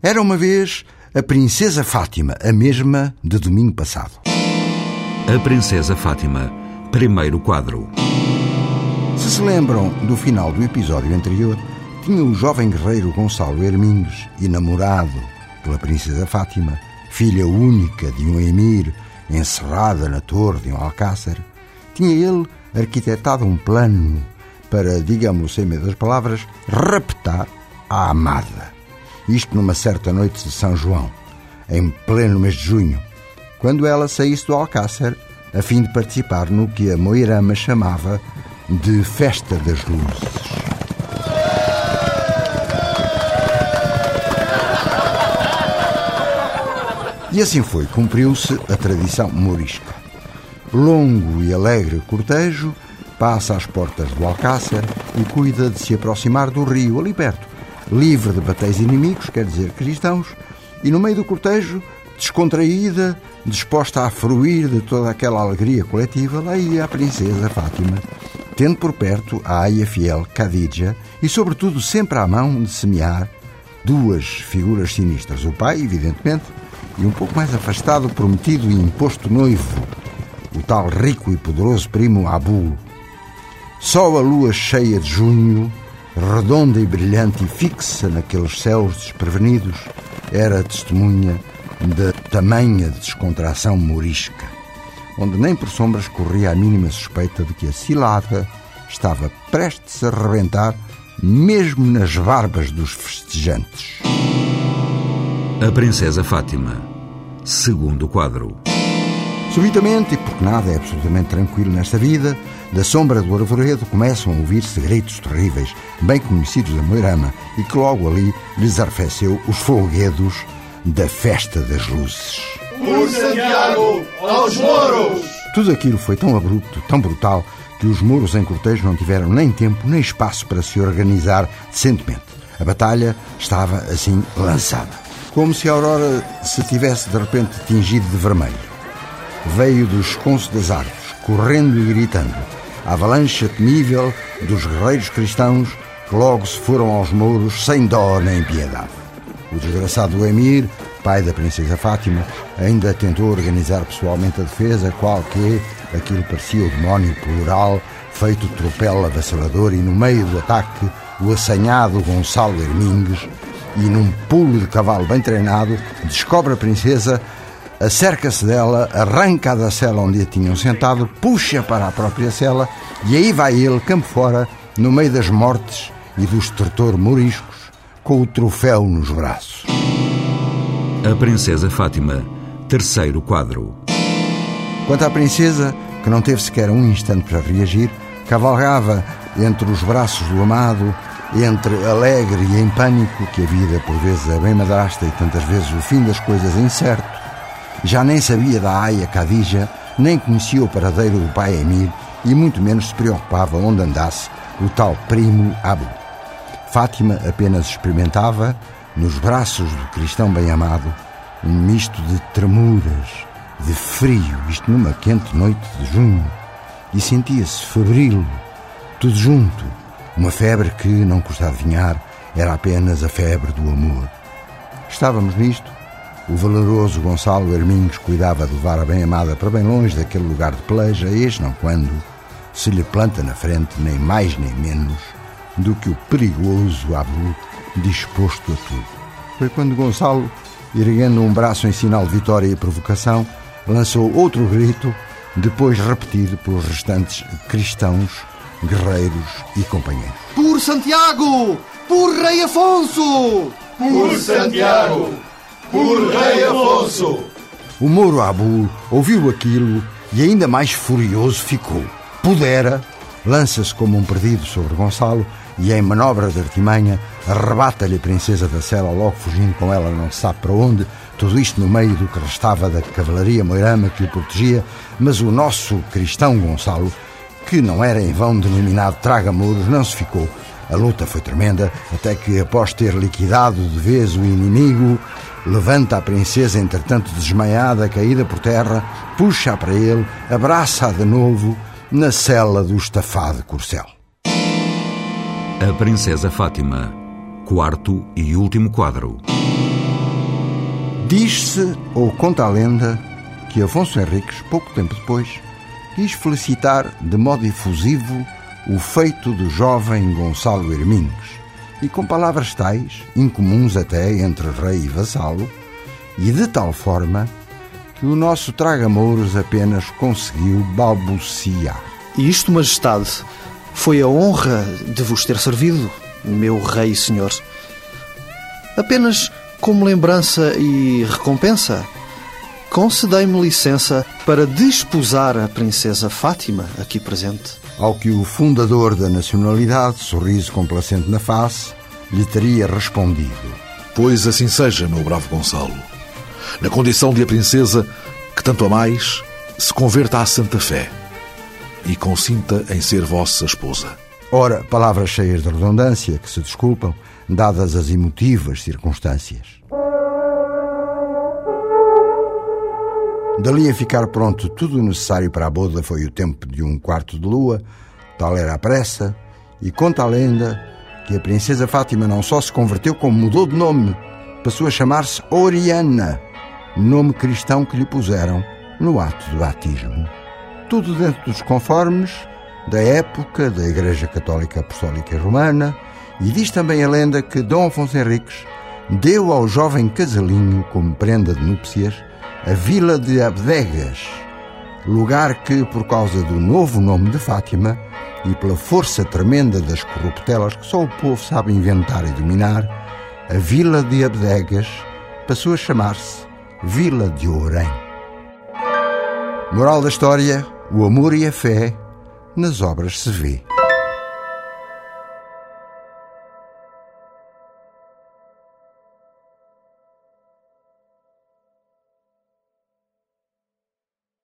Era uma vez a Princesa Fátima, a mesma de domingo passado. A Princesa Fátima, primeiro quadro. Se se lembram do final do episódio anterior, tinha o jovem guerreiro Gonçalo Hermingues, enamorado pela Princesa Fátima, filha única de um emir encerrada na torre de um alcácer, tinha ele arquitetado um plano para, digamos sem medo das palavras, raptar a amada. Isto numa certa noite de São João, em pleno mês de junho, quando ela saísse do Alcácer a fim de participar no que a Moirama chamava de Festa das Luzes. E assim foi, cumpriu-se a tradição morisca. Longo e alegre cortejo passa às portas do Alcácer e cuida de se aproximar do rio, ali perto, livre de batéis inimigos, quer dizer cristãos, e no meio do cortejo, descontraída, disposta a fruir de toda aquela alegria coletiva, lá ia a princesa Fátima, tendo por perto a aia fiel Khadija e, sobretudo, sempre à mão de semear duas figuras sinistras. O pai, evidentemente, e um pouco mais afastado o prometido e imposto noivo, o tal rico e poderoso primo Abu. Só a lua cheia de junho redonda e brilhante e fixa naqueles céus desprevenidos, era testemunha da tamanha descontração morisca, onde nem por sombras corria a mínima suspeita de que a cilada estava prestes a rebentar, mesmo nas barbas dos festejantes. A Princesa Fátima, segundo quadro. Subitamente, e porque nada é absolutamente tranquilo nesta vida, da sombra do arvoredo começam a ouvir-se gritos terríveis, bem conhecidos da Moirama, e que logo ali lhes arrefeceu os folguedos da Festa das Luzes. Por Santiago, aos moros! Tudo aquilo foi tão abrupto, tão brutal, que os mouros em cortejo não tiveram nem tempo nem espaço para se organizar decentemente. A batalha estava assim lançada. Como se a aurora se tivesse de repente tingido de vermelho. Veio do esconso das árvores, correndo e gritando, a avalanche temível dos guerreiros cristãos que logo se foram aos mouros sem dó nem piedade. O desgraçado Emir, pai da princesa Fátima, ainda tentou organizar pessoalmente a defesa, qual que aquilo parecia o demónio plural, feito tropel avassalador, e no meio do ataque, o assanhado Gonçalo Hermingues, e num pulo de cavalo bem treinado, descobre a princesa acerca-se dela, arranca da cela onde a tinham sentado, puxa para a própria cela e aí vai ele, campo fora, no meio das mortes e do estertor moriscos, com o troféu nos braços. A Princesa Fátima, terceiro quadro. Quanto à princesa, que não teve sequer um instante para reagir, cavalgava entre os braços do amado, entre alegre e em pânico, que a vida por vezes é bem madrasta e tantas vezes o fim das coisas é incerto, já nem sabia da aia Khadija, nem conhecia o paradeiro do pai Emir e muito menos se preocupava onde andasse o tal primo Abu. Fátima apenas experimentava, nos braços do cristão bem-amado, um misto de tremuras, de frio, isto numa quente noite de junho, e sentia-se febril, tudo junto, uma febre que, não custa adivinhar, era apenas a febre do amor. Estávamos nisto o valoroso Gonçalo Herminhos cuidava de levar a bem-amada para bem longe daquele lugar de peleja, eis não quando se lhe planta na frente nem mais nem menos do que o perigoso Abu disposto a tudo. Foi quando Gonçalo, erguendo um braço em sinal de vitória e provocação, lançou outro grito, depois repetido pelos restantes cristãos, guerreiros e companheiros. Por Santiago! Por Rei Afonso! Por Santiago! Por Rei Afonso! O Mouro Abu ouviu aquilo e ainda mais furioso ficou. Pudera, lança-se como um perdido sobre Gonçalo e, em manobra de artimanha, arrebata-lhe a princesa da cela, logo fugindo com ela não se sabe para onde, tudo isto no meio do que restava da cavalaria moirama que o protegia, mas o nosso cristão Gonçalo, que não era em vão denominado Traga-Muros, não se ficou. A luta foi tremenda, até que, após ter liquidado de vez o inimigo, levanta a princesa, entretanto desmaiada, caída por terra, puxa-a para ele, abraça-a de novo na cela do estafado corcel. A Princesa Fátima, quarto e último quadro. Diz-se, ou conta a lenda, que Afonso Henriques, pouco tempo depois, quis felicitar de modo efusivo o feito do jovem Gonçalo Hermínguez, e com palavras tais, incomuns até entre rei e vassalo, e de tal forma que o nosso traga-mouros apenas conseguiu balbuciar. E isto, Majestade, foi a honra de vos ter servido, meu rei e senhor. Apenas como lembrança e recompensa, concedei-me licença para desposar a princesa Fátima aqui presente. Ao que o fundador da nacionalidade, sorriso complacente na face, lhe teria respondido: Pois assim seja, meu bravo Gonçalo. Na condição de a princesa que tanto a mais se converta à Santa Fé e consinta em ser vossa esposa. Ora, palavras cheias de redundância que se desculpam, dadas as emotivas circunstâncias. Dali a ficar pronto tudo o necessário para a boda foi o tempo de um quarto de lua, tal era a pressa, e conta a lenda que a princesa Fátima não só se converteu, como mudou de nome. Passou a chamar-se Oriana, nome cristão que lhe puseram no ato do batismo tudo dentro dos conformes da época da Igreja Católica Apostólica Romana, e diz também a lenda que Dom Afonso Henriques deu ao jovem casalinho, como prenda de núpcias, a vila de Abdegas, lugar que, por causa do novo nome de Fátima e pela força tremenda das corruptelas que só o povo sabe inventar e dominar, a vila de Abdegas passou a chamar-se Vila de Ourém. Moral da história: o amor e a fé nas obras se vê.